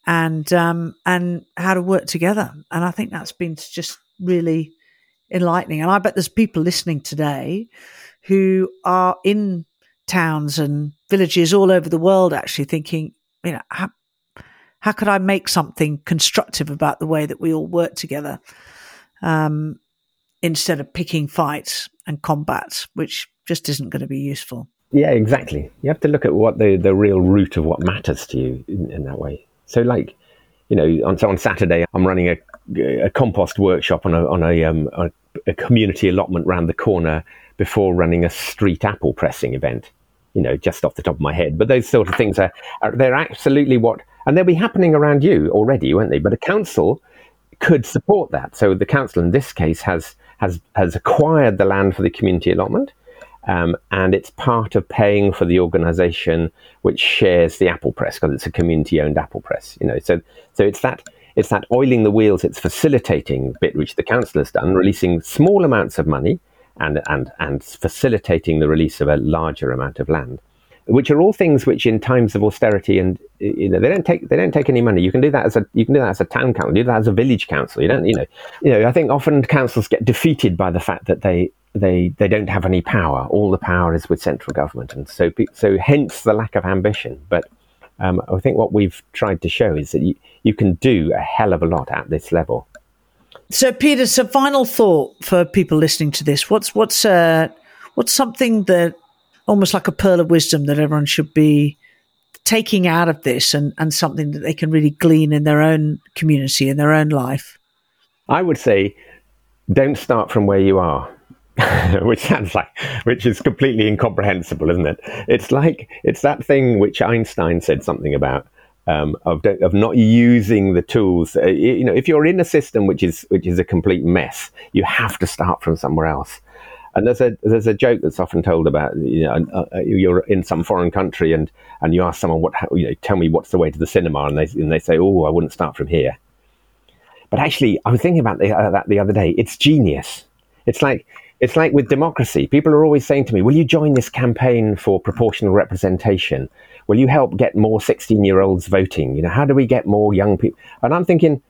S2: and um, and how to work together. And I think that's been just really enlightening. And I bet there's people listening today who are in towns and villages all over the world actually thinking, you know, how, how could I make something constructive about the way that we all work together um, instead of picking fights and combats, which just isn't going to be useful.
S3: Yeah, exactly. You have to look at what the, the real root of what matters to you in, in that way. So, like, you know, on, so on Saturday, I'm running a, a compost workshop on a, on a, um, a, a community allotment round the corner before running a street apple pressing event you know, just off the top of my head. But those sort of things are, are they're absolutely what, and they'll be happening around you already, won't they? But a council could support that. So the council in this case has has has acquired the land for the community allotment. Um, and it's part of paying for the organisation which shares the apple press because it's a community-owned apple press. You know, so so it's that it's that oiling the wheels, it's facilitating bit which the council has done, releasing small amounts of money and, and, and facilitating the release of a larger amount of land, which are all things which in times of austerity and you know they don't take they don't take any money. You can do that as a you can do that as a town council, do that as a village council. You don't you know you know I think often councils get defeated by the fact that they they they don't have any power. All the power is with central government, and so so hence the lack of ambition. But um, I think what we've tried to show is that you, you can do a hell of a lot at this level.
S2: So, Peter, so final thought for people listening to this. What's what's uh, what's something that almost like a pearl of wisdom that everyone should be taking out of this, and and something that they can really glean in their own community in their own life.
S3: I would say, don't start from where you are. which sounds like which is completely incomprehensible isn't it it's like it's that thing which einstein said something about um, of of not using the tools. Uh, you know, if you're in a system which is which is a complete mess, you have to start from somewhere else. And there's a there's a joke that's often told about you know uh, uh you're in some foreign country and and you ask someone what you know tell me what's the way to the cinema and they and they say oh I wouldn't start from here. But actually, I was thinking about the, uh, that the other day. It's genius. It's like it's like with democracy. People are always saying to me, "Will you join this campaign for proportional representation?" will you help get more 16 year olds voting? You know, how do we get more young people? And I'm thinking,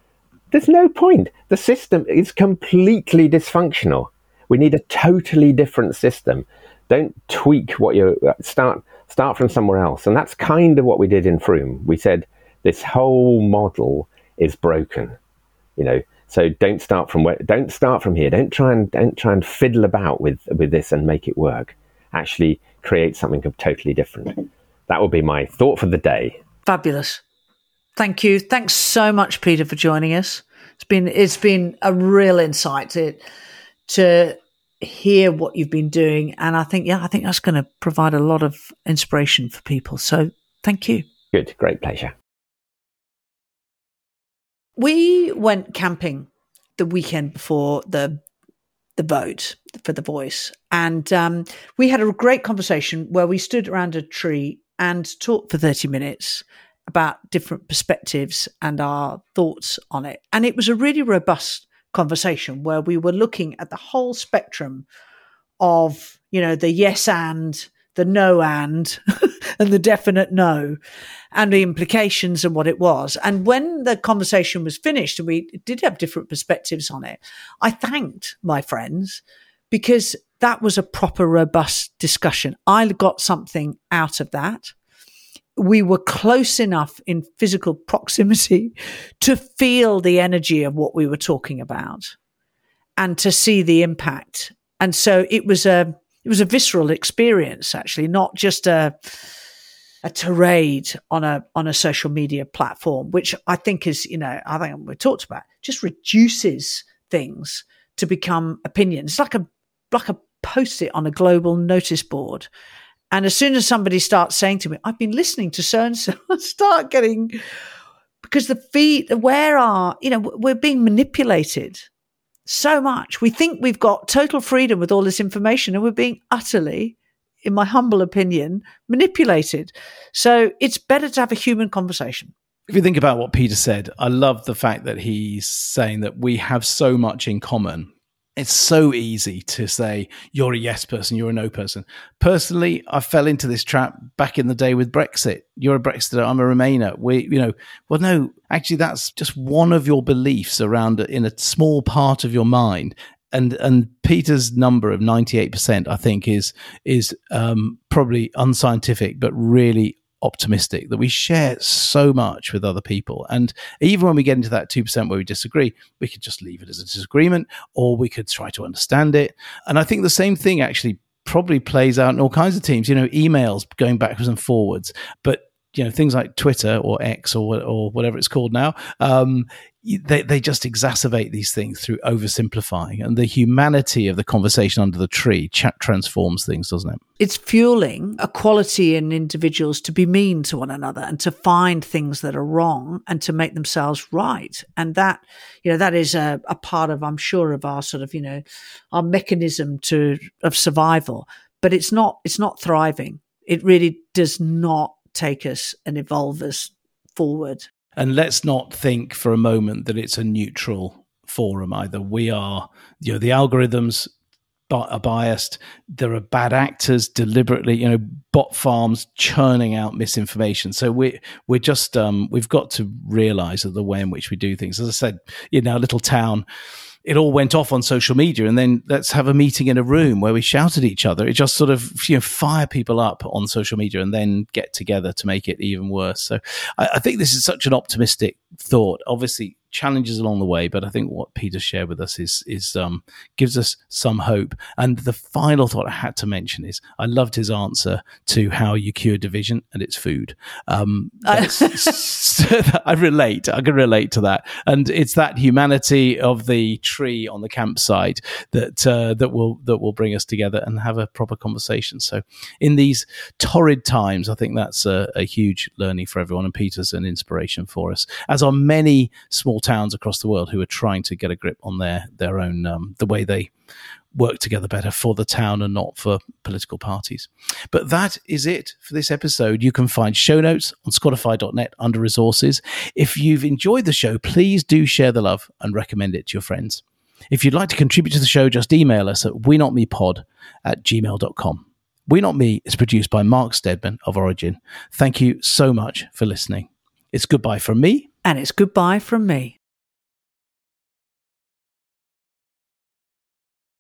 S3: there's no point. The system is completely dysfunctional. We need a totally different system. Don't tweak what you uh, start start from somewhere else. And that's kind of what we did in Frome. We said this whole model is broken. You know, so don't start from where don't start from here. Don't try and don't try and fiddle about with with this and make it work. Actually create something totally different. That would be my thought for the day.
S2: Fabulous. Thank you. Thanks so much, Peter, for joining us. It's been it's been a real insight to to hear what you've been doing, and I think yeah, I think that's going to provide a lot of inspiration for people. So thank you.
S3: Good, great pleasure.
S2: We went camping the weekend before the the vote for the voice, and um, we had a great conversation where we stood around a tree and talked for thirty minutes about different perspectives and our thoughts on it. And it was a really robust conversation where we were looking at the whole spectrum of, you know, the yes and, the no and, and the definite no, and the implications and what it was. And when the conversation was finished and we did have different perspectives on it, I thanked my friends because that was a proper, robust discussion. I got something out of that we were close enough in physical proximity to feel the energy of what we were talking about and to see the impact. And so it was a it was a visceral experience actually, not just a a tirade on a on a social media platform, which I think is, you know, I think we talked about, just reduces things to become opinions. It's like a like a post it on a global notice board. And as soon as somebody starts saying to me, I've been listening to so and so, I start getting, because the feet, where are, you know, we're being manipulated so much. We think we've got total freedom with all this information and we're being utterly, in my humble opinion, manipulated. So it's better to have a human conversation.
S1: If you think about what Peter said, I love the fact that he's saying that we have so much in common it's so easy to say you're a yes person, you're a no person. Personally, I fell into this trap back in the day with Brexit. You're a Brexiter, I'm a Remainer. We, you know, well, no, actually, that's just one of your beliefs around in a small part of your mind. And and Peter's number of ninety eight percent, I think, is is um, probably unscientific, but really optimistic that we share so much with other people. And even when we get into that 2% where we disagree, we could just leave it as a disagreement or we could try to understand it. And I think the same thing actually probably plays out in all kinds of teams, you know, emails going backwards and forwards. But you know things like Twitter or X or or whatever it's called now. Um, they they just exacerbate these things through oversimplifying, and the humanity of the conversation under the tree chat transforms things, doesn't it?
S2: It's fueling a quality in individuals to be mean to one another and to find things that are wrong and to make themselves right, and that you know that is a, a part of I'm sure of our sort of you know our mechanism to of survival, but it's not it's not thriving. It really does not take us and evolve us forward.
S1: And let's not think for a moment that it's a neutral forum either. We are, you know, the algorithms are biased. There are bad actors deliberately, you know, bot farms churning out misinformation. So we we're just um, we've got to realise that the way in which we do things. As I said, in our little town, it all went off on social media and then let's have a meeting in a room where we shout at each other. It just sort of, you know, fire people up on social media and then get together to make it even worse. So I, I think this is such an optimistic thought. Obviously, challenges along the way, but I think what Peter shared with us is is um, gives us some hope. And the final thought I had to mention is I loved his answer to how you cure division, and it's food. Um, I relate. I can relate to that, and it's that humanity of the tree on the campsite that uh, that will that will bring us together and have a proper conversation. So, in these torrid times, I think that's a, a huge learning for everyone, and Peter's an inspiration for us, as are many small towns across the world who are trying to get a grip on their their own um, the way they work together better for the town and not for political parties. But that is it for this episode. You can find show notes on scotify.net under resources. If you've enjoyed the show, please do share the love and recommend it to your friends. If you'd like to contribute to the show, just email us at we not me pod at gmail.com. We Not Me is produced by Mark Stedman of Origin. Thank you so much for listening. It's goodbye from me
S2: and it's goodbye from me.